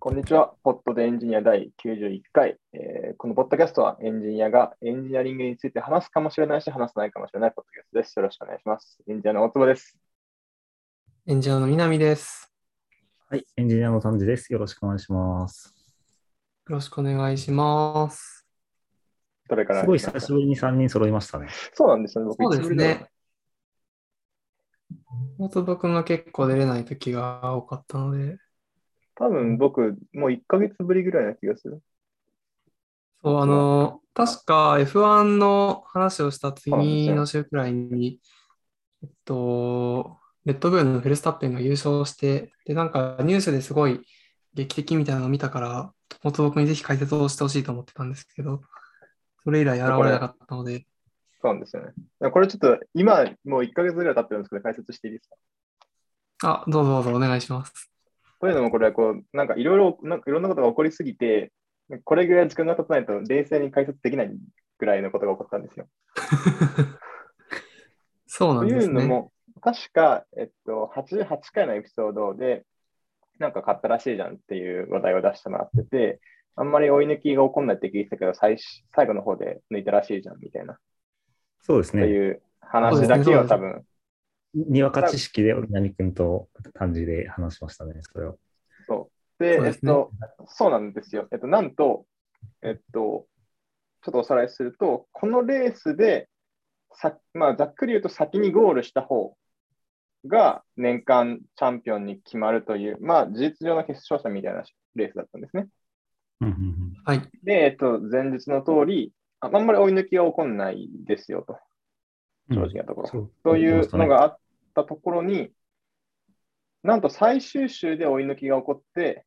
こんにちは。ポッドでエンジニア第91回、えーこのポッドキャストはエンジニアがエンジニアリングについて話すかもしれないし、話さないかもしれないポッドキャストです。よろしくお願いします。エンジニアの大坪です。エンジニアの南です。はい、エンジニアの丹治です。よろしくお願いします。よろしくお願いします。どれからすごい久しぶりに3人揃いましたね。そうなんですよね。僕そうですね。大坪君が結構出れない時が多かったので、多分僕、もう1ヶ月ぶりぐらいな気がする。そう、あの、確か F1 の話をした次の週くらいに、えっと、レッドブルのフェルスタッペンが優勝して、で、なんかニュースですごい劇的みたいなのを見たから、大坪君にぜひ解説をしてほしいと思ってたんですけど、それ以来現れなかったので、そうなんですよね。いやこれちょっと今、もう1ヶ月ぐらい経ってるんですけど、解説していいですか？あ、どうぞどうぞお願いします。というのもこれはこう、なんかいろいろ、なんかいろんなことが起こりすぎて、これぐらい時間が経たないと冷静に解説できないぐらいのことが起こったんですよ。そうなといんですね。うのも、確か、えっと、88回のエピソードで、なんか買ったらしいじゃんっていう話題を出してもらってて、あんまり追い抜きが起こんないって聞いてたけど、最初最後の方で抜いたらしいじゃんみたいな、とそうですね。いう話だけを多分、にわか知識で南君と丹治で話しましたね、それを。そう。で、ねえっと、そうなんですよ。えっと、なんと、えっと、ちょっとおさらいすると、このレースで、さまあ、ざっくり言うと先にゴールした方が年間チャンピオンに決まるという、まあ、事実上の決勝者みたいなレースだったんですね。うんうんうんはい。で、えっと、前日の通り、ああんまり追い抜きが起こんないですよと、正直なところ。そうというのあがあったところに、なんと最終週で追い抜きが起こって、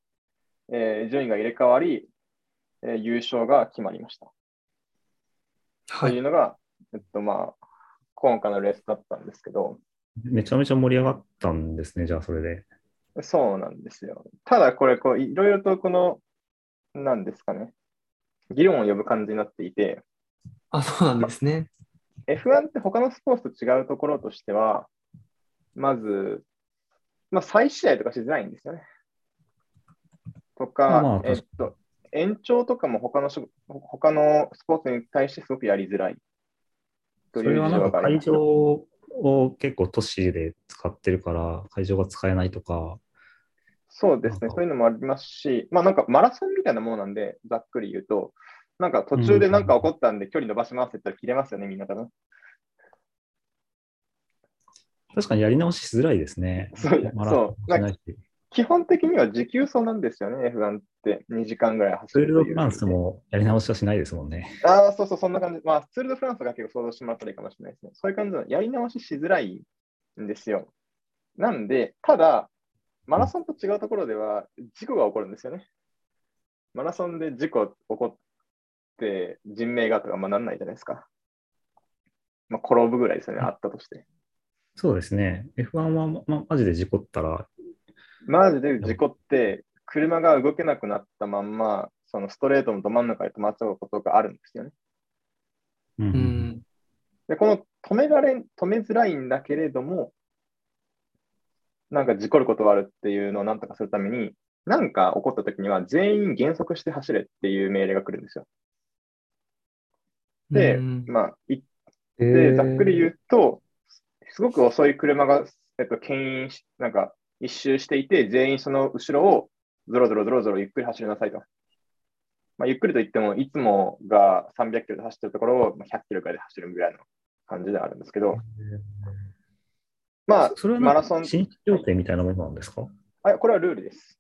えー順位が入れ替わり、えー優勝が決まりました。はい。というのが、えっとまあ、今回のレースだったんですけど、めちゃめちゃ盛り上がったんですね、じゃあそれで。そうなんですよ。ただこれこう、いろいろとこの、なんですかね、議論を呼ぶ感じになっていて、あ、そうなんですね。F1 って他のスポーツと違うところとしては、まず、まあ、再試合とかしづらいんですよね。とか、まあえっと、延長とかも他のし他のスポーツに対してすごくやりづらい。とそいう事情があります。会場を結構都市で使ってるから、会場が使えないとか、そうですね、そういうのもありますし、まあなんかマラソンみたいなものなんで、ざっくり言うと、なんか途中でなんか起こったんで距離伸ばしますって言ったら切れますよね、みんな多分。確かにやり直ししづらいですね。そうマラソンしないし基本的には持久走なんですよね、F1 って。2時間ぐらい走るというツールドフランスもやり直しはしないですもんね。ああ、そうそう、そんな感じ。まあ、ツール・ド・フランスが結構想像してもらったらいいかもしれないですね。そういう感じのやり直ししづらいんですよ。なんで、ただ、マラソンと違うところでは事故が起こるんですよね。マラソンで事故起こって人命がとかまあなんないじゃないですか。まあ、転ぶぐらいですよね、あったとして。そうですね。F1 は、ま、マジで事故ったら、マジで事故って、車が動けなくなったまんま、そのストレートのど真ん中で止まっちゃうことがあるんですよね。うん。で、この止められん、止めづらいんだけれども、なんか事故ることがあるっていうのをなんとかするために、なんか起こった時には全員減速して走れっていう命令が来るんですよ。で、うんまあ、いえで、ーざっくり言うと、すごく遅い車が、えっと、牽引し、なんか一周していて、全員その後ろをゾロゾロゾロゾロゆっくり走りなさいと。まあ、ゆっくりと言っても、いつもが300キロで走ってるところをまあ100キロくらいで走るぐらいの感じではあるんですけど、まあ、それはマラソン、新規協定みたいなものなんですか？あ、これはルールです。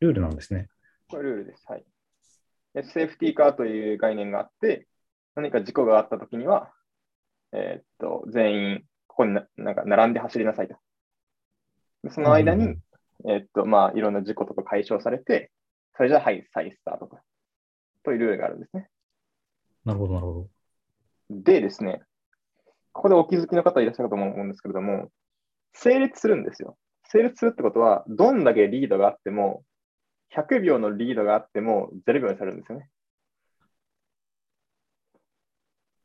ルールなんですね。これルールです。はい。でセーフティーカーという概念があって、何か事故があったときには、えーっと、全員、ここにななんか並んで走りなさいと。でその間に、うんえーっと、まあ、いろんな事故とか解消されて、それじゃあ、はい、再スタートと。というルールがあるんですね。なるほど、なるほど。でですね、ここでお気づきの方いらっしゃると思うんですけれども、成立するんですよ。成立するってことは、どんだけリードがあっても、100秒のリードがあっても0秒にされるんですよね。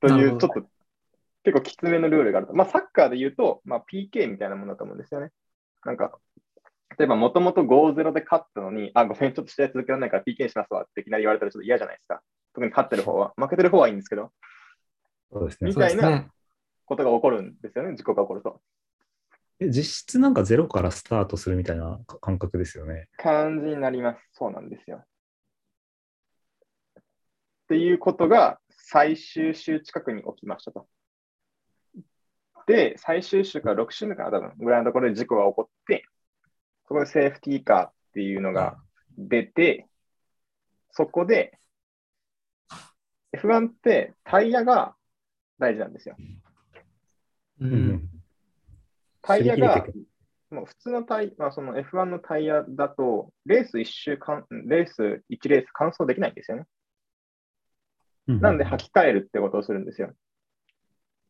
という、ちょっと結構きつめのルールがあると。まあ、サッカーで言うと、まあ、PK みたいなものだと思うんですよね。なんか、例えば、もともと5-0で勝ったのに、あ、ごめん、ちょっと試合続けられないから PK にしますわっていきなり言われたらちょっと嫌じゃないですか。特に勝ってる方は。負けてる方はいいんですけど、そうですねみ。たいなね。ことが起こるんですよね、事故が起こると。え実質なんかゼロからスタートするみたいな感覚ですよね。感じになります。そうなんですよ。っていうことが最終週近くに起きましたと。で、最終週から6週目かな、多分ぐらいのところで事故が起こって、そこでセーフティーカーっていうのが出て、そこで F1 ってタイヤが大事なんですよ。う。うんタイヤがもう普通のタイ、まあ、その F1 のタイヤだと、レース1周間、レース1レース完走できないんですよね。なんで履き替えるってことをするんですよ。っ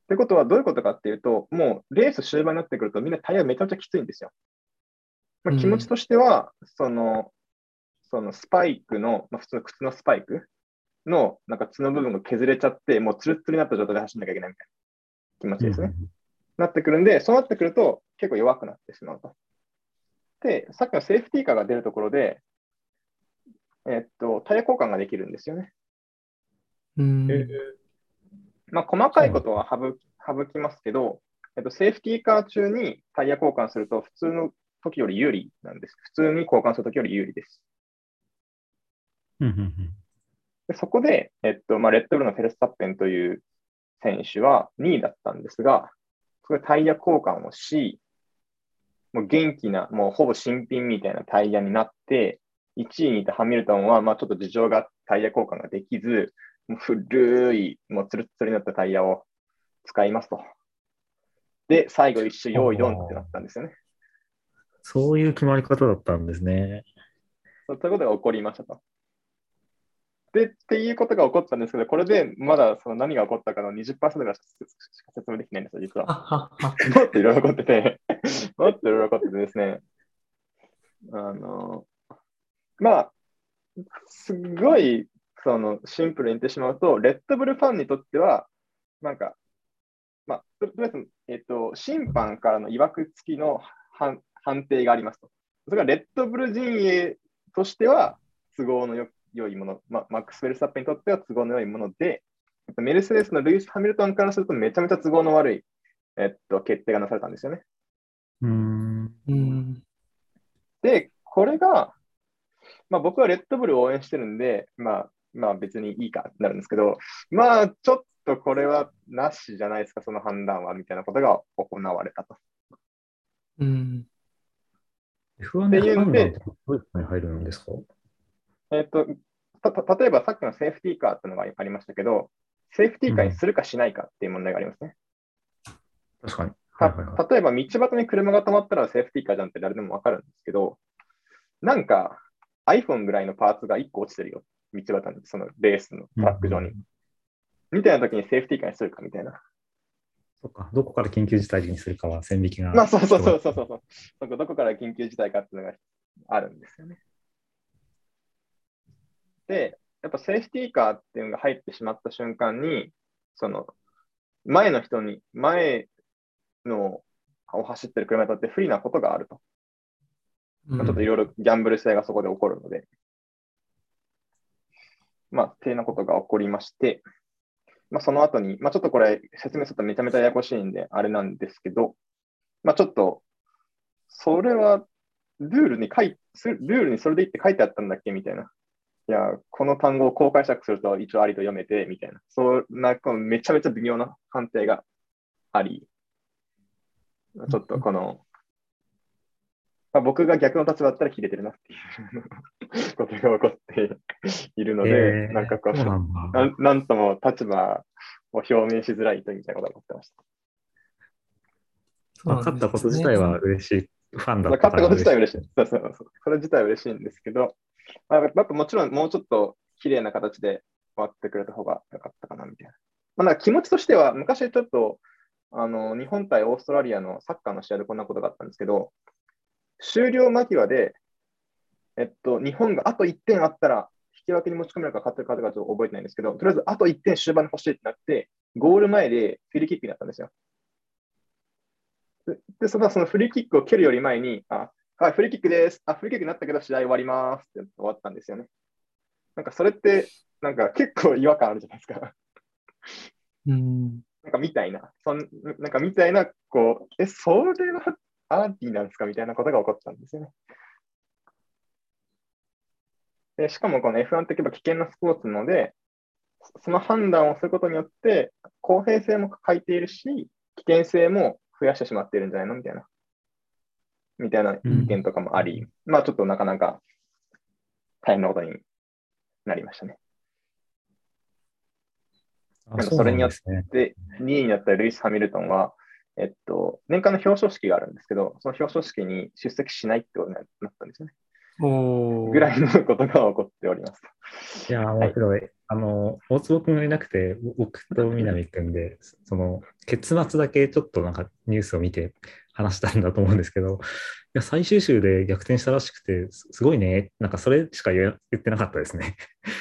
てことはどういうことかっていうと、もうレース終盤になってくるとみんなタイヤめちゃめちゃきついんですよ。まあ、うん気持ちとしては、その、そのスパイクの、まあ、普通の靴のスパイクのなんか角部分が削れちゃって、もうツルッツルになった状態で走んなきゃいけないみたいな気持ちですね。なってくるんで、そうなってくると結構弱くなってしまうと。で、さっきのセーフティーカーが出るところで、えっと、タイヤ交換ができるんですよね。うん。まあ、細かいことは省省きますけど、えっと、セーフティーカー中にタイヤ交換すると、普通の時より有利なんです。普通に交換する時より有利です。うんうんうんでそこで、えっとまあ、レッドブルのフェルスタッペンという選手は2位だったんですが、そこでタイヤ交換をし、もう元気な、もうほぼ新品みたいなタイヤになって、1位にいたハミルトンは、まあ、ちょっと事情があってタイヤ交換ができず、古い、もうツルッツルになったタイヤを使いますと。で、最後一周用意ドンってなったんですよね。そういう決まり方だったんですね。そういうことが起こりましたと。で、っていうことが起こったんですけど、これでまだその何が起こったかの20%ぐらいしか説明できないんですよ、実は。もっといろいろ起こってて、もっといろいろ起こっててですね、あの、まあ、すごい、その、シンプルに言ってしまうと、レッドブルファンにとっては、なんか、まあ、ととりあえず、えっと、審判からの曰く付きの判判定がありますと。それがレッドブル陣営としては都合のよ良いもの、まあ、マックス・フェルスタッペンにとっては都合の良いもので、メルセデスのルイス・ハミルトンからするとめちゃめちゃ都合の悪い、えっと、決定がなされたんですよね。うーん。うん。で、これが、まあ、僕はレッドブルを応援してるんで、まあ、まあ別にいいかってなるんですけど、まあちょっとこれはなしじゃないですか、その判断はみたいなことが行われたと。うん。F1 でどういうに入るんですか？えっ、とたた、例えばさっきのセーフティーカーっていうのがありましたけど、セーフティーカーにするかしないかっていう問題がありますね。確かに。たはいはいはい。例えば道端に車が止まったらセーフティーカーじゃんって誰でもわかるんですけど、なんか iPhone ぐらいのパーツが1個落ちてるよ。道端に、そのレースのトラック上に。うんみたいな時にセーフティーカーにするかみたいな。そっか。どこから緊急事態にするかは線引きが。まあそうそうそうそうそうそう。そこどこから緊急事態かっていうのがあるんですよね。で、やっぱセーフティーカーっていうのが入ってしまった瞬間に、その前の人に、前のを走ってる車にとって不利なことがあると。まあ、ちょっといろいろギャンブル性がそこで起こるので、まあ、っていうようなことが起こりまして、まあ、その後に、まあ、ちょっとこれ説明するとめちゃめちゃややこしいんで、あれなんですけど、まあ、ちょっと、それはルールに書いルールにそれでいいって書いてあったんだっけ？みたいな。いや、この単語を公開釈すると一応ありと読めて、みたいな。そんな、このめちゃめちゃ微妙な判定があり、ちょっとこの、まあ、僕が逆の立場だったら切れてるなっていうことが起こっ いるので、えーなんかこうそうなんだなん、なんとも立場を表明しづらいというみたいなことが起こってました。まあ勝ったこと自体は嬉しい。ファンだった勝ったこと自体は嬉しいい。。そうそうそう。それ自体は嬉しいんですけど、まあ、やっぱもちろんもうちょっと綺麗な形で終わってくれた方が良かったかなみたいな。まあ、なんか気持ちとしては、昔ちょっとあの日本対オーストラリアのサッカーの試合でこんなことがあったんですけど、終了間際で、えっと、日本があと1点あったら、引き分けに持ち込めるか勝ってるかとかちょっと覚えてないんですけど、とりあえずあと1点終盤に欲しいってなって、ゴール前でフィリーキックになったんですよ。で、でそのそのフリーキックを蹴るより前に、あ、はい、フリーキックです。あ、フリーキックになったけど試合終わりますって終わったんですよね。なんかそれって、なんか結構違和感あるじゃないですか。うん。なんかみたいな、そんなんかみたいな、こう、え、それはアーティーなんですかみたいなことが起こったんですよね。でしかもこの F1 って言えば危険なスポーツなので、その判断をすることによって、公平性も欠いているし、危険性も増やしてしまっているんじゃないのみたいな。みたいな意見とかもあり、まあちょっとなかなか大変なことになりましたね。あなんかそれによっそうなんですねで、2位になったルイス・ハミルトンは、えっと、年間の表彰式があるんですけど、その表彰式に出席しないってことになったんですよね。ぐらいのことが起こっております。いやー、面白い。あの、大坪君がいなくて、僕と南君で、その、結末だけちょっとなんかニュースを見て話したんだと思うんですけど、いや、最終週で逆転したらしくて、すすごいね。なんかそれしか言ってなかったですね。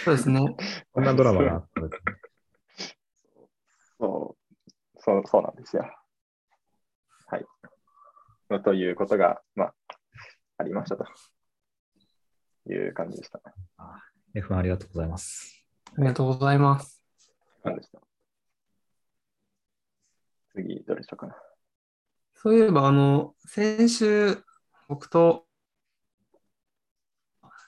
そうですね。こんなドラマがあったんですね。そう、そう、そうなんですよ。はい。ということが、まあ、ありましたという感じでした。F1 ありがとうございます。ありがとうございます。感じでした？次、どれでしょうかな。そういえば、あの、先週、僕と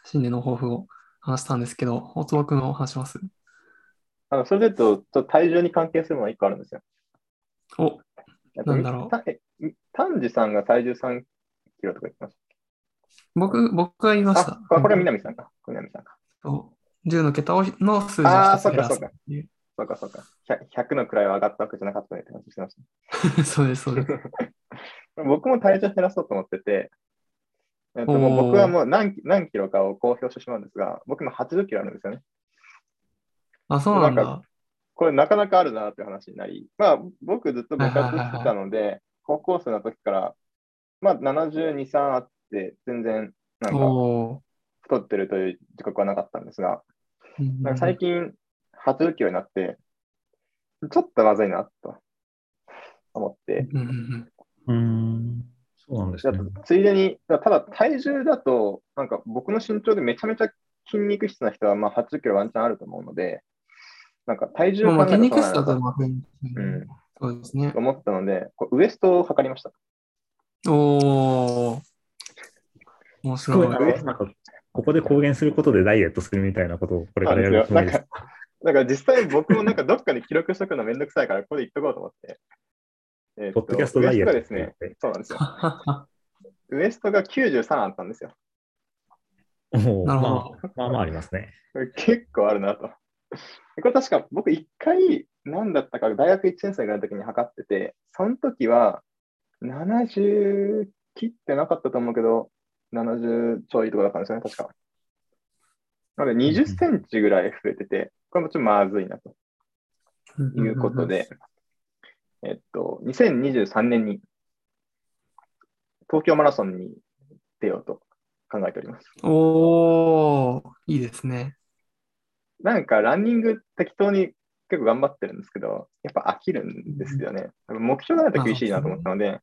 新年の抱負を話したんですけど、大坪君の話します？あのそれで言うと、ちょっと体重に関係するものが1個あるんですよ。お、えっとなんだろう丹治さんが体重3キロとか言ってまし僕、僕が言いまた。した。あ、これは南さんか。これ南さんか。そう10の桁をの数字をあー一つ減らすそっかそっか。そうかそうか。100, 100の位は上がったわけじゃなかったねって話してました。そうです、そうです。僕も体重減らそうと思ってて、えっと、もう僕はもう何何キロかを公表してしまうんですが、僕今80キロあるんですよね。あ、そうなんなだ。これなかなかあるなっていう話になり、まあ僕ずっと部活してたので、高校生の時から、まあ72、3あって全然なんか太ってるという自覚はなかったんですが、うんなんか最近80キロになって、ちょっとまずいなと思って、うんそうなんですだね。とついでに、ただ体重だと、なんか僕の身長でめちゃめちゃ筋肉質な人はまあ80キロワンチャンあると思うので、なんか体重まあまあ、考え筋肉質だとまあ、うんそうですね。思ったので、こうウエストを測りました。おー。面すごい白。ないなんかここで公言することでダイエットするみたいなことをこれからやるつもりです。だから実際僕もなんかどっかに記録しとくのめんどくさいから、ここで言っとこうと思って。えーとポッドキャストダイエットですね、ね。そうなんですよ。ウエストが93あったんですよ。なるほどまあ、まあまあありますね。結構あるなと。これ確か僕一回何だったか大学1年生ぐらいの時に測ってて、その時は70切ってなかったと思うけど、70ちょいとかだったんですよね、確か。なので20センチぐらい増えてて、これもちょっとまずいなということで、えっと、2023年に東京マラソンに出ようと考えております。おー、いいですね。なんかランニング適当に結構頑張ってるんですけど、やっぱ飽きるんですよね。目標がないと厳しいなと思ったので、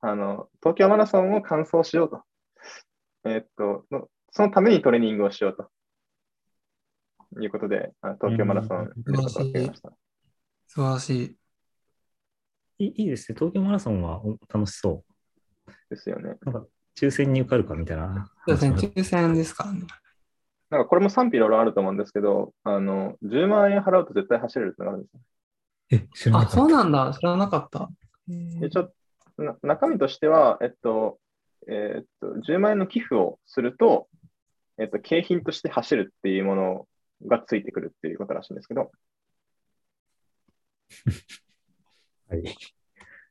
あの、東京マラソンを完走しようと。えっと、のそのためにトレーニングをしようと。いうことで、あ東京マラソン出ることが決めました。素晴らしい。いいいいですね。東京マラソンはお楽しそですよね。う。なんか抽選に受かるかみたいな。そうですね、抽選ですからね。なんかこれも賛否いろいろあると思うんですけど、あの、10万円払うと絶対走れるってのがあるんですよ。え、知らなあ、かったそうなんだ。知らなかった。へーでちょな中身としては、えっと、えっと、10万円の寄付をすると、えっと、景品として走るっていうものがついてくるっていうことらしいんですけど、はい。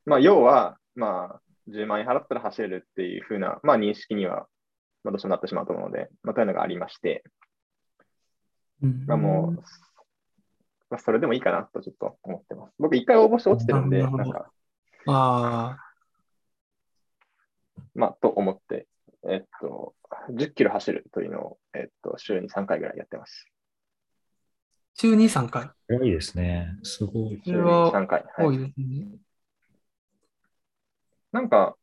まあ、要は、まあ、10万円払ったら走れるっていうふうな、まあ、認識には、まあ、どうしてもなってしまうと思うので、まあ、というのがありまして、うん。まあ、もう、まあ、それでもいいかなとちょっと思ってます。僕、一回応募して落ちてるんで、なんか、あまあ、と思って、えっと、10キロ走るというのを、えっと、週に3回ぐらいやってます。ー、週に3回？多いですね。すごい。週に3回。はい多いですね。なんか、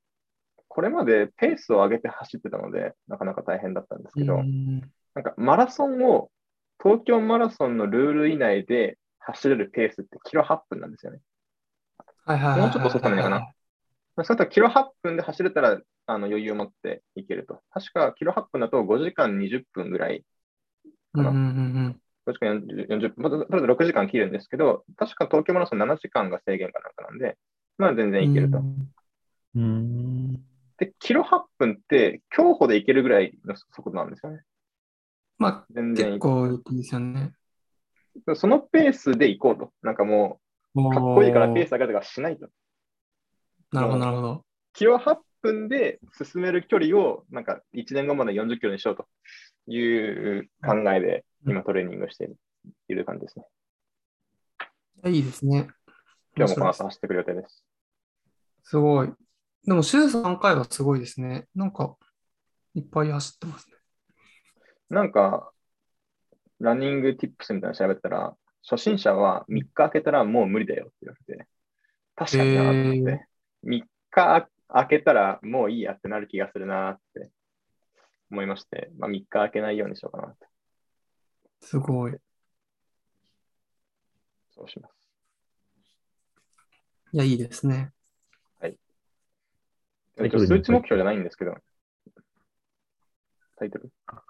これまでペースを上げて走ってたので、なかなか大変だったんですけど、うんなんかマラソンを東京マラソンのルール以内で走れるペースってキロ8分なんですよね。はいはいはいはい。もうちょっと遅かないかな？まあそうするとキロ8分で走れたらあの余裕を持っていけると。確かキロ8分だと5時間20分ぐらい、うんうんうん5時間40 40分、まあとりあえず6時間切るんですけど、確か東京マラソン7時間が制限かなんかなんで、まあ全うん。然いけると。うん。で、キロ8分って競歩でいけるぐらいの速度なんですよね。まあ、全然いい。結構いいですよね。そのペースで行こうと。なんかもう、かっこいいからペース上げとかしないと。なるほど、なるほど。キロ8分で進める距離を、なんか1年後まで40キロにしようという考えで、今トレーニングしているいる感じですね。いいですね。今日もこの後走ってくる予定です。すごい。でも週3回はすごいですね。なんか、いっぱい走ってますね。なんか、ランニングティップスみたいなの調べたら、初心者は3日空けたらもう無理だよって言われて、確かになと思って、3日空けたらもういいやってなる気がするなって思いまして、まあ、3日空けないようにしようかなと。すごい。そうします。いや、いいですね。タイトルに数値目標じゃないんですけど、タイトルあ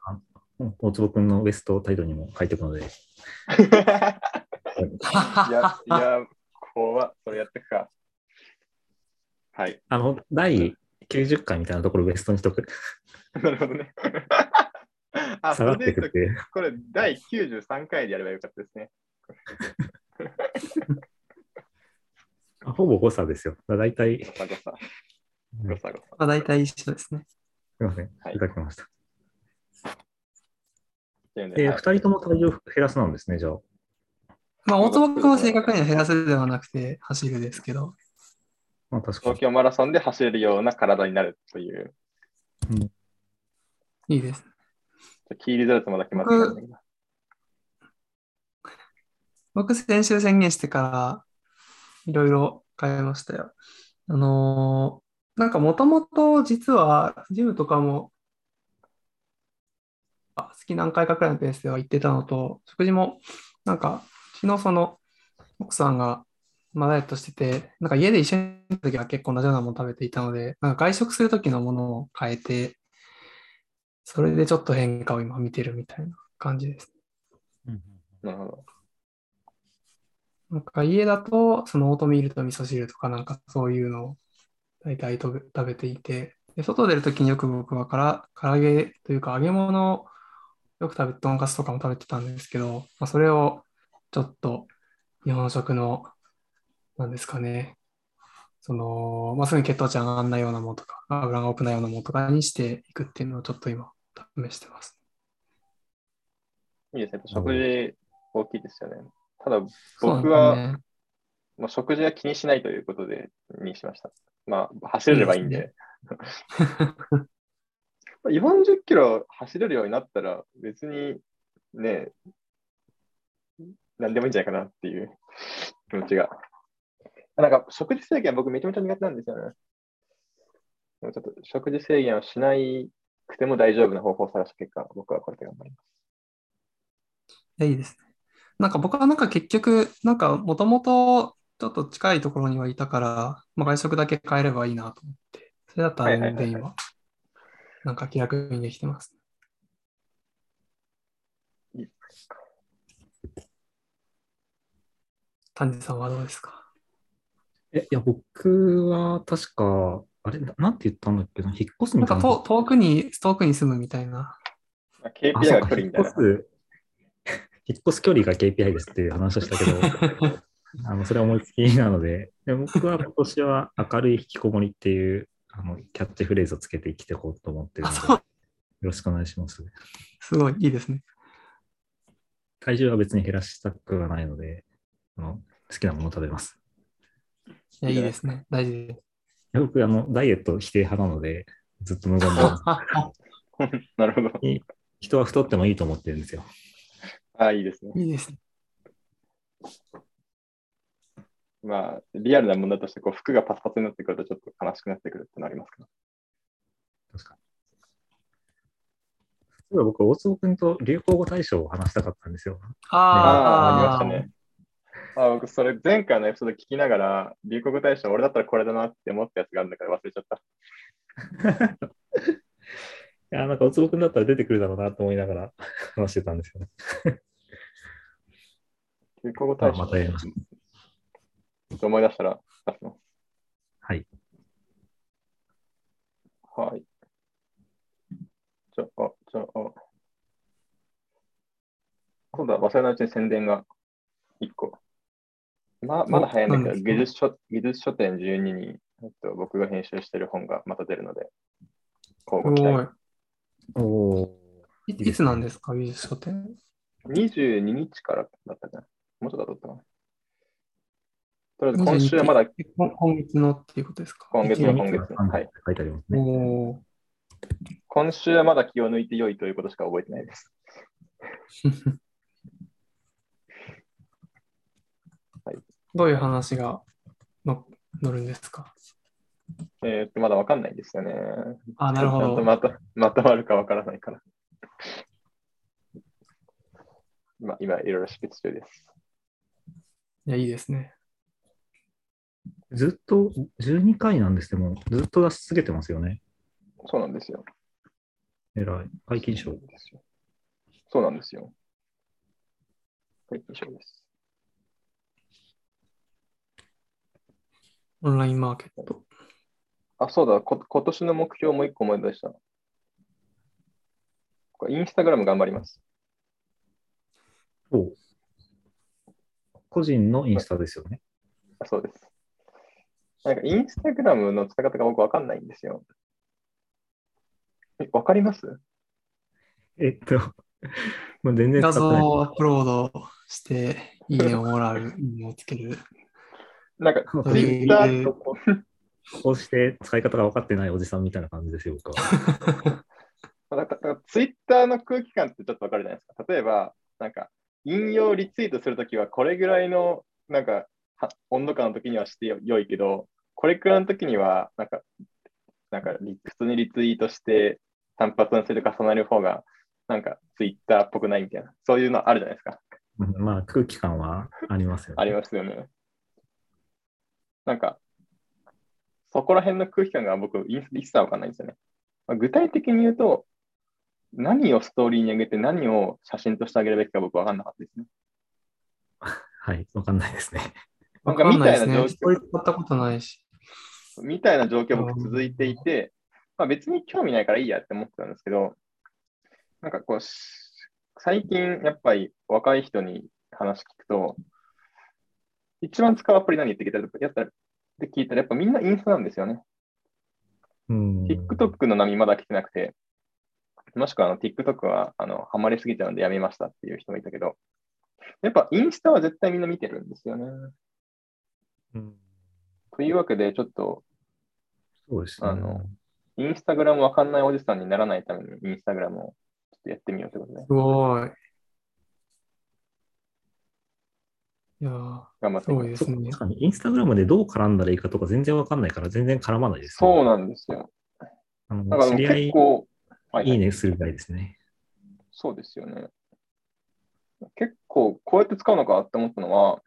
うん大坪君のウエストタイトルにも書いておくので、いや、いや、怖っそれやってくか。はい。あの、第90回みたいなところウエストにしとく。なるほどね。下がってくって。これ第93回でやればよかったですね。あほぼ誤差ですよ。だいたい、ごさごさ。うんごさごさ。まあ、大体一緒ですね。すみません。はいいただきました。っていうので、はい二人とも体重減らすなんですね、じゃあ。まあ、大友君は正確には減らすではなくて走るですけど、まあ確かに。東京マラソンで走れるような体になるという、いいです。キーリザルトまだ決まってないんだけど。僕、先週宣言してから、いろいろ変えましたよ。あのーなんかもともと実は、ジムとかも、あ月何回かくらいのペースでは行ってたのと、食事も、なんか、昨日その、奥さんが、まあ、ダイエットしてて、なんか家で一緒にいた時は結構同じようなもの食べていたので、なんか外食する時のものを変えて、それでちょっと変化を今見てるみたいな感じです。うんなるほど。なんか家だと、そのオートミールと味噌汁とかなんかそういうのを大体食べていて、で外出るときによく僕はから唐揚げというか揚げ物をよく食べて、とんかつとかも食べてたんですけど、まあ、それをちょっと日本食の、なんですかね、その、まあ、すぐに血糖値上がらないようなものとか、油が多くないようなものとかにしていくっていうのをちょっと今試してます。いいですね。食事大きいですよね。ただ、僕は、ね。もう食事は気にしないということで、にしました。まあ、走れればいいんで。40 キロ走れるようになったら、別にね、何でもいいんじゃないかなっていう気持ちが。なんか、食事制限僕めちゃめちゃ苦手なんですよね。ちょっと食事制限をしないくても大丈夫な方法を探した結果、僕はこれで頑張ります。いやいいですね。なんか僕はなんか結局、なんかもともとちょっと近いところにはいたから、まあ、外食だけ変えればいいなと思って、それだったら全然今、なんか気楽にできてます。丹治さんはどうですか？え、いや、僕は確か、あれ、ななんて言ったんだっけな、引っ越すなんかみたいな。遠遠くに、遠くに住むみたいな。KPI そうかが距離みたいな引っ越。す、引っ越す距離が KPI ですっていう話をしたけど、あのそれは思いつきなので、で僕は今年は明るい引きこもりっていうあのキャッチフレーズをつけて生きていこうと思ってるあ、ので、よ、ろしくお願いします。すごいいいですね。体重は別に減らしたくはないので、あの好きなものを食べます。いや、いいですね。大事です。僕、あの、ダイエット否定派なので、ずっと望んでます。なるほど。人は太ってもいいと思ってるんですよ。ああ、いいですね。いいですね。まあ、リアルな問題として、こう、服がパツパツになってくると、ちょっと悲しくなってくるってなりますか？確かに。実は僕、大坪君と流行語大賞を話したかったんですよ。あ、ね、あ、ありましたね。あ僕、それ前回のエピソード聞きながら、流行語大賞、俺だったらこれだなって思ったやつがあるんだから忘れちゃった。いや、なんか大坪君だったら出てくるだろうなと思いながら話してたんですよね。流行語大賞。またやりますちょっと思い出したら出します。はい。はい。じゃあ、じゃあ、そうだ、忘れないうちに宣伝が1個。ままだ早いんだけど、技術書技術書店12に、えっと、僕が編集してる本がまた出るので、交す互期待。おおいいつなんですか、美術書店。22日からだったかな。もうちょっとだったかな。とりあえず今週はまだえ今今月のっていうことですか？今月の一今月の。はい。書いてありますね。今週はまだ気を抜いて良いということしか覚えてないです。どういう話がの載るんですか？えーっと、まだわかんないですよね。あ、なるほど。ちゃんとまとまとまるかわからないから。今、今、いろいろ執筆中です。いや、いいですね。ずっと12回なんですけども、ずっと出し続けてますよね。そうなんですよ。えらい。解禁賞。そうなんですよ。はい、以上です。オンラインマーケット。あ、そうだ、こ今年の目標もう一個思い出した。インスタグラム頑張ります。お個人のインスタですよね。あそうです。なんかインスタグラムの使い方が僕わかんないんですよ。え、わかります？えっと、もう全然使画像。をアップロードして、いいねをもらう、いいねをつける。なんか、ツイッターとここうして使い方が分かってないおじさんみたいな感じですよ、僕は。なんかツイッターの空気感ってちょっとわかるじゃないですか。例えば、なんか、引用リツイートするときは、これぐらいの、なんか、は温度感の時にはしてよ良いけど、これくらいの時には、なんか、なんかリ普通にリツイートして、単発のそれで重なる方が、なんか、ツイッターっぽくないみたいな、そういうのあるじゃないですか。うんまあ、空気感はありますよね。ありますよね。なんか、そこら辺の空気感が僕、インスタ一切わかんないんですよね。まあ具体的に言うと、何をストーリーに上げて何を写真としてあげるべきか僕わかんなかったですね。はい、分かんないですね。なわかんかみたいんないですね。な状況ストーリー使ったことないし。みたいな状況僕続いていて、まあ、別に興味ないからいいやって思ってたんですけど、なんかこう、し最近やっぱり若い人に話聞くと、一番使うアプリ何って聞いたら、やったらって聞いたらやっぱみんなインスタなんですよね。うん。TikTok の波まだ来てなくて、もしくはあの TikTok はあのハマりすぎちゃうんでやめましたっていう人もいたけど、やっぱインスタは絶対みんな見てるんですよね。うんというわけで、ちょっとそうですね。あのインスタグラムわかんないおじさんにならないためにインスタグラムをちょっとやってみようということで、すごい。いやー、頑張ってすみます。ごいですね。確かに、インスタグラムでどう絡んだらいいかとか全然分かんないから、全然絡まないです、そうなんですよ。あの知り合いいいいねするぐらいですね。そうですよね。結構こうやって使うのかって思ったのは、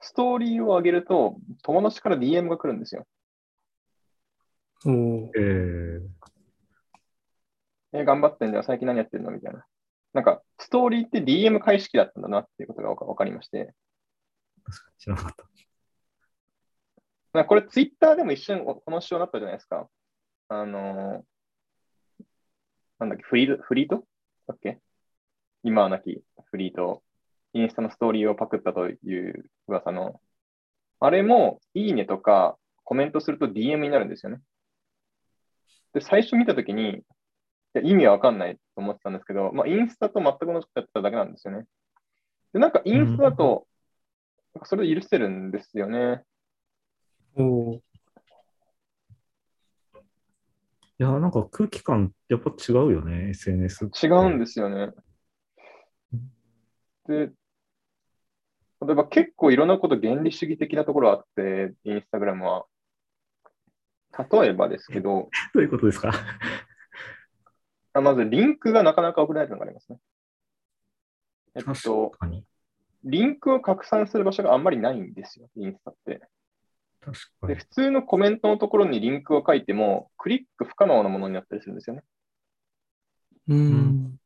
ストーリーを上げると友達から DM が来るんですよ。おーえー、え、頑張ってんじゃん、最近何やってんの？みたいな。なんか、ストーリーって DM 返し機だったんだなっていうことがわかりまして、知らなかった。なんかこれツイッターでも一瞬この仕様になったじゃないですか。あのーなんだっけ、フリート、フリート？だっけ？今はなきフリート、インスタのストーリーをパクったという噂の。あれも、いいねとかコメントすると DM になるんですよね。で、最初見たときに、意味はわかんないと思ってたんですけど、まあ、インスタと全く同じことやっただけなんですよね。で、なんかインスタだと、それで許せるんですよね。おーいや、なんか空気感、やっぱ違うよね、SNS って。違うんですよね。で、例えば結構いろんなこと原理主義的なところあって、インスタグラムは。例えばですけど、どういうことですか？あまず、リンクがなかなか送れないのがありますね。えっと確、かに。リンクを拡散する場所があんまりないんですよ、インスタって。で、確かに普。通のコメントのところにリンクを書いても、クリック不可能なものになったりするんですよね。うん。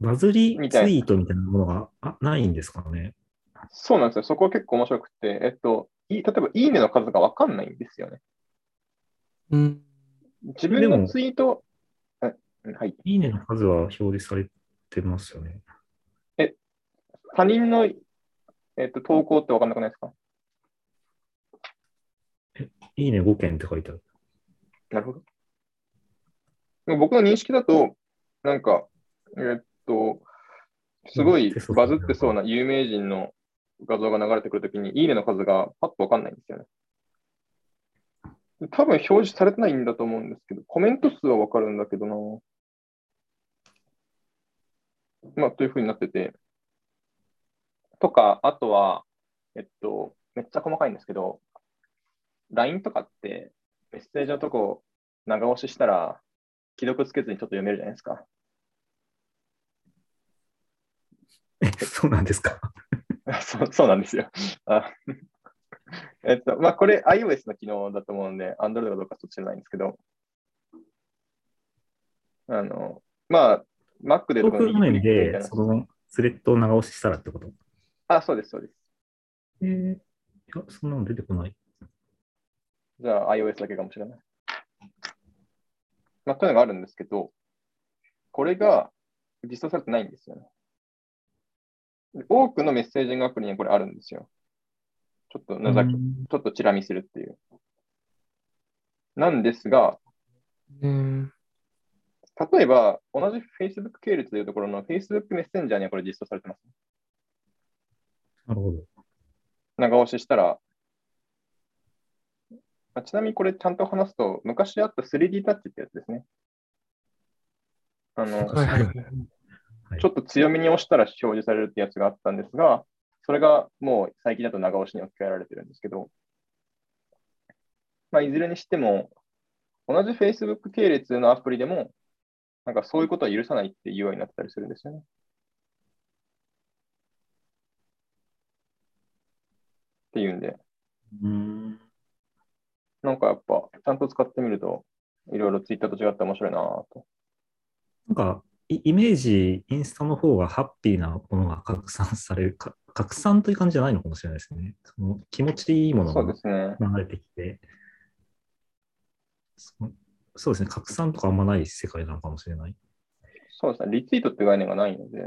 バズりツイートみたいなものがあないんですかね？そうなんですよ。そこは結構面白くて、えっと、い例えば、いいねの数がわかんないんですよね。うん。自分のツイート、はい。いいねの数は表示されてますよね。他人の、えっと、投稿ってわかんなくないですか？いいね5件って書いてある。なるほど。でも僕の認識だと、なんか、えっと、すごいうんバズってそうな有名人の画像が流れてくるときに、いいねの数がパッとわかんないんですよね。多分表示されてないんだと思うんですけど、コメント数はわかるんだけどな。まあ、というふうになってて。とか、あとは、えっと、めっちゃ細かいんですけど、LINE とかってメッセージのとこ長押ししたら、既読つけずにちょっと読めるじゃないですか。え、そうなんですか？そうそうなんですよ。あえっと、まあ、これ iOS の機能だと思うんで、Android かどうかちょっと知らないんですけど、あの、まあ、Mac でとかク画面右クリックみたいで、なそのスレッドを長押ししたらってこと？あ、そうです、そうです。えー、いや、そんなの出てこない。じゃあ iOS だけかもしれない。まあ、というのがあるんですけど、これが実装されてないんですよね。で多くのメッセージングアプリにはこれあるんですよ。ちょっとなざき、ちうんょっとチラ見するっていう。なんですが、ね例えば、同じ Facebook 系列というところの Facebook メッセンジャーにはこれ実装されてます。なるほど。長押ししたら、あちなみにこれちゃんと話すと、昔あった 3D タッチってやつですね。あの。ちょっと強めに押したら表示されるってやつがあったんですが、それがもう最近だと長押しに置き換えられてるんですけど、まあ、いずれにしても、同じ Facebook 系列のアプリでも、なんかそういうことは許さないっていうようになってたりするんですよね。っていうんで、うん。なんかやっぱ、ちゃんと使ってみると、いろいろ Twitter と違って面白いなぁと。なんか、イイメージ、インスタの方がハッピーなものが拡散されるか、拡散という感じじゃないのかもしれないですね。その気持ちいいものが。流れてきて、そそうですね、拡散とかあんまない世界なのかもしれない。そうですね。リツイートって概念がないので、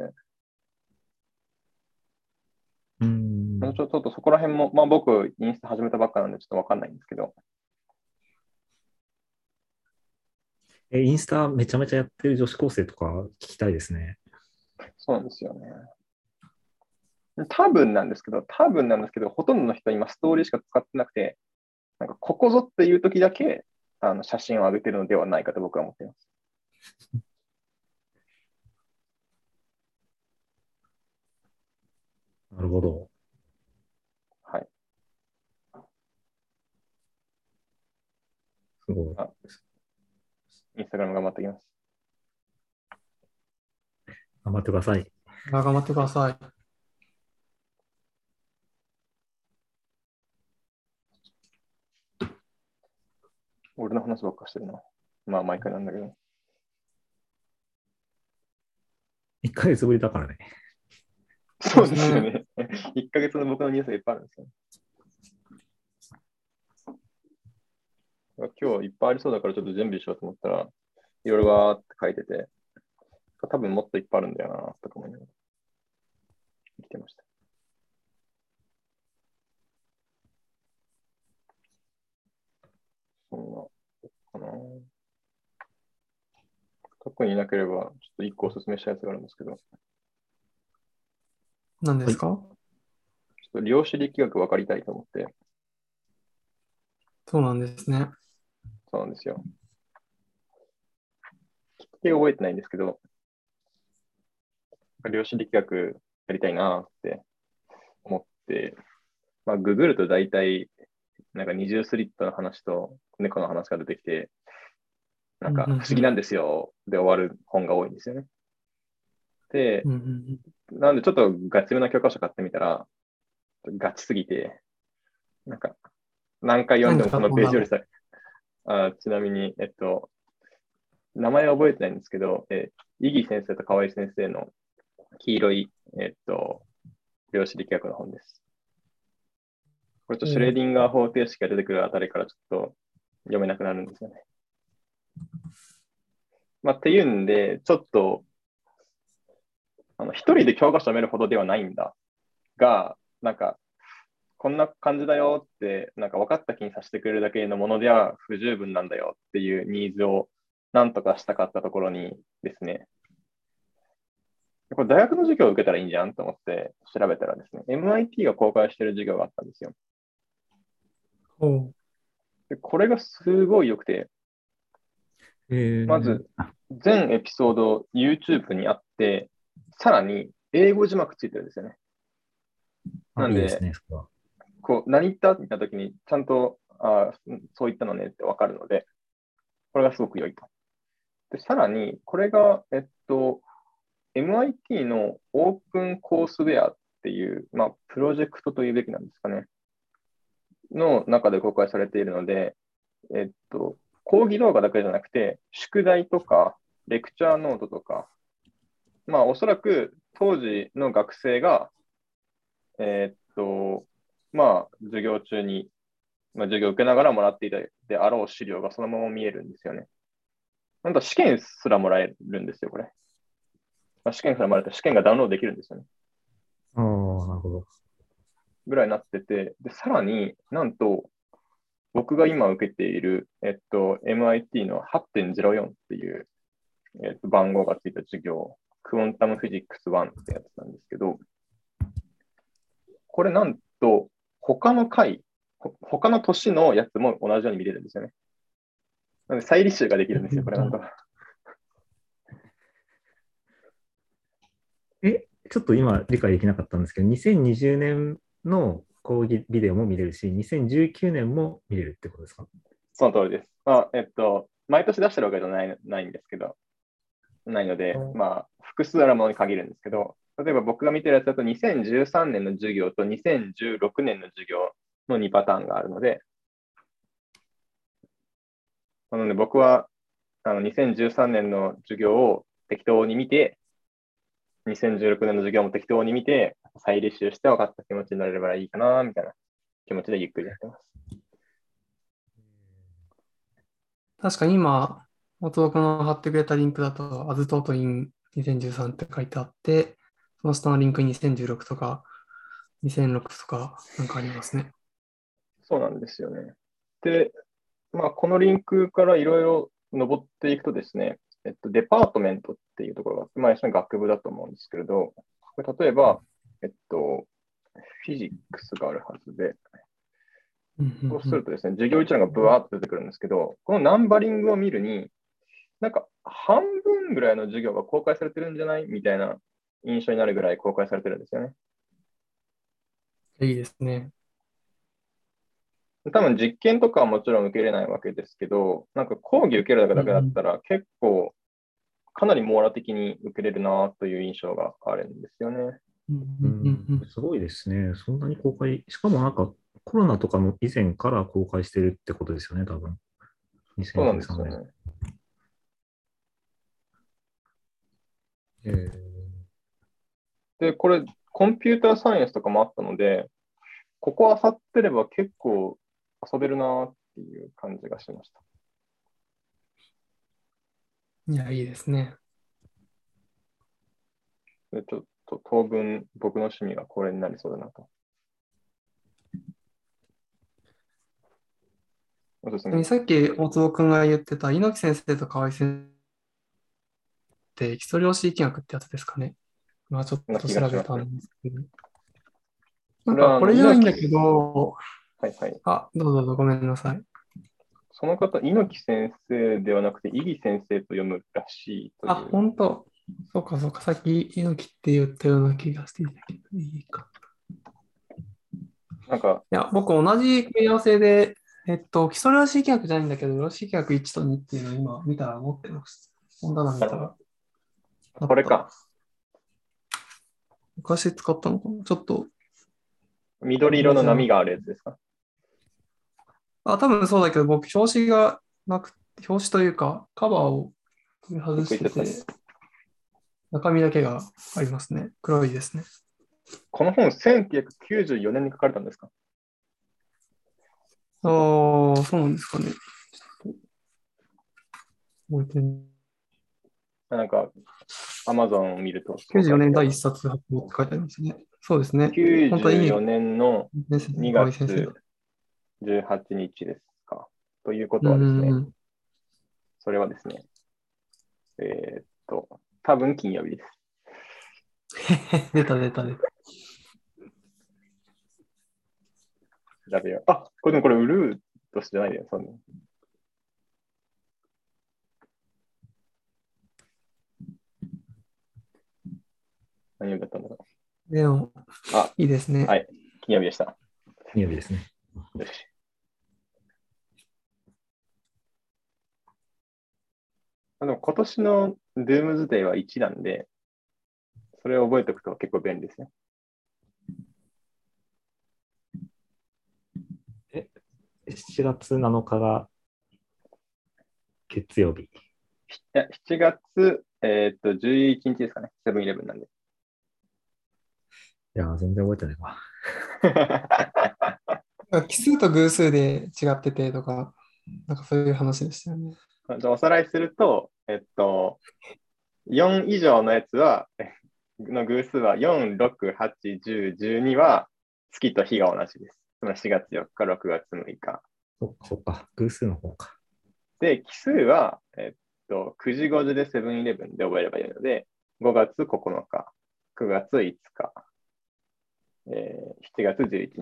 うん。ちょっとそこら辺も、まあ僕、インスタ始めたばっかなんでちょっとわかんないんですけど、え、インスタめちゃめちゃやってる女子高生とか聞きたいですね。そうなんですよね。多分なんですけど、多分なんですけど、ほとんどの人は今ストーリーしか使ってなくて、なんかここぞっていう時だけあの写真を上げてるのではないかと僕は思っています。なるほど。はい。すごい。あインスタグラム頑張っていきます。頑張ってください。頑張ってください。俺の話ばっかしてるな。まあ毎回なんだけど。1ヶ月ぶりだからね。そうですよね。1 ヶ月の僕のニュースがいっぱいあるんですよ。今日いっぱいありそうだからちょっと準備しようと思ったら、いろいろわーって書いてて、多分もっといっぱいあるんだよな、とか思いながら生きてました。そんな、かな。特になければ、ちょっと一個おすすめしたやつがあるんですけど、ちょ何ですか、っと量子力学分かりたいと思って、そうなんですね。そうなんですよ。きっかけ覚えてないんですけど、量子力学やりたいなって思って、まあ、ググると大体、なんか二重スリットの話と猫の話が出てきて、なんか不思議なんですよで終わる本が多いんですよね。で、なんでちょっとガチめな教科書買ってみたら、ガチすぎて、なんか、何回読んでもこのページよりさ、あちなみに、えっと、名前は覚えてないんですけど、えー、イギ先生と河合先生の黄色い、えっと、量子力学の本です。これとシュレーディンガー方程式が出てくるあたりからちょっと読めなくなるんですよね。まあ、っていうんで、ちょっと、あの一人で教科書読めるほどではないんだが、なんか、こんな感じだよって、なんか分かった気にさせてくれるだけのものでは不十分なんだよっていうニーズをなんとかしたかったところにですね、これ大学の授業を受けたらいいんじゃんと思って調べたらですね、MIT が公開してる授業があったんですよ。ほでこれがすごい良くて、えーまず、全エピソード YouTube にあって、さらに英語字幕ついてるんですよね。なんであいいですね、そこ。う、何言った？みたいな時に、ちゃんと、あそう言ったのねってわかるので、これがすごく良いと。で、さらに、これが、えっと、MIT のオープンコースウェアっていう、まあ、プロジェクトというべきなんですかね。の中で公開されているので、えっと、講義動画だけじゃなくて、宿題とか、レクチャーノートとか、まあ、おそらく当時の学生が、えっと、まあ、授業中に、まあ、授業を受けながらもらっていたであろう資料がそのまま見えるんですよね。なんと試験すらもらえるんですよ、これ。まあ、試験すらもらえて、試験がダウンロードできるんですよね。ああ、なるほど。ぐらいになってて、で、さらになんと、僕が今受けている、えっと、MIT の8.04っていう、えっと、番号がついた授業、クオンタムフィジックス1ってやつなんですけど、これなんと、他の回、ほ他の年のやつも同じように見れるんですよね。なので、再履修ができるんですよ、これなんと。え、ちょっと今理解できなかったんですけど、2020年の講義ビデオも見れるし、2019年も見れるってことですか？その通りです。まあ、えっと、毎年出してるわけじゃないないんですけど、ないのでう、んまあ、複数あるものに限るんですけど、例えば僕が見てるやつだと2013年の授業と2016年の授業の2パターンがあるので、なので僕はあの2013年の授業を適当に見て、2016年の授業も適当に見て、再履修して分かった気持ちになれればいいかな、みたいな気持ちでゆっくりやってます。確かに今、元僕の貼ってくれたリンクだと、アズトートイン2013って書いてあって、その下のリンクに2016とか2006とかなんかありますね。そうなんですよね。で、まあ、このリンクからいろいろ登っていくとですね、えっと、デパートメントっていうところがまあ、一緒に学部だと思うんですけれど、これ例えば、えっと、フィジックスがあるはずで、そうするとですね、授業一覧がブワーっと出てくるんですけど、このナンバリングを見るに、なんか半分ぐらいの授業が公開されてるんじゃないみたいな印象になるぐらい公開されてるんですよね。いいですね。多分実験とかはもちろん受けれないわけですけど、なんか講義受けるだけだったら結構かなり網羅的に受けれるなという印象があるんですよね。うんううんうんん、すごいですね。そんなに公開、しかもなんかコロナとかも以前から公開してるってことですよね、多分。そうなんです2023年。よね。えーで、これコンピューターサイエンスとかもあったので、ここあさってれば結構遊べるなっていう感じがしました。いや、いいですね。でちょっと当分僕の趣味がこれになりそうだなと。おすすめ。さっき大坪君が言ってた猪木先生と河合先生って基礎量子力学ってやつですかね。まあちょっと調べたんですけど。なんかこれじゃないんだけど、はいはい。あ、どうぞどうぞごめんなさい。その方、猪木先生ではなくて、伊木先生と読むらしい。あ、本当。そうかそうか。さっき猪木って言ったような気がしていたけど、いいか。なんか、いや、僕同じ組み合わせでえっと、基礎量子規約じゃないんだけど、量子規約1と2っていうのを今見たら持ってます。本棚見たら。これか。昔使ったのかな？ちょっと、緑色の波があるやつですか？あ、多分そうだけど、僕、表紙がなく、表紙というか、カバーを外しててて、中身だけがありますね。黒いですね。この本、1994年に書かれたんですか？ああ、そうなんですかね。なんか、アマゾンを見ると。94年第1冊発表って書いてありますね。そうですね。本当にいい94年の2 2月先生月18日ですか。というこうとはですね、それはですね、えーっと、多分金曜日です。出た出た出た。調べよう。あ、これでもこれ、ウルーとしてじゃないよ、そんな。何曜日だったんだろでも、あいいですね。はい。う。金曜日でした。金曜日ですね。よし。あでも今年の Doomsday は1なんで、それを覚えておくと結構便利ですね。7月7日が月曜日。いや7月、えーっと、11日ですかね。セブンイレブンなんで。いやー、全然覚えてないわ。奇数と偶数で違っててとか、なんかそういう話でしたよね。じゃあおさらいすると、えっと、4以上のやつは、え の偶数は4、6、8、10、12は月と日が同じです。つまり4月4日、6月6日。そっか、そっか。偶数の方か。で、奇数は、えっと、9時5時でセブンイレブンで覚えればいいので、5月9日、9月5日、えー7月11日。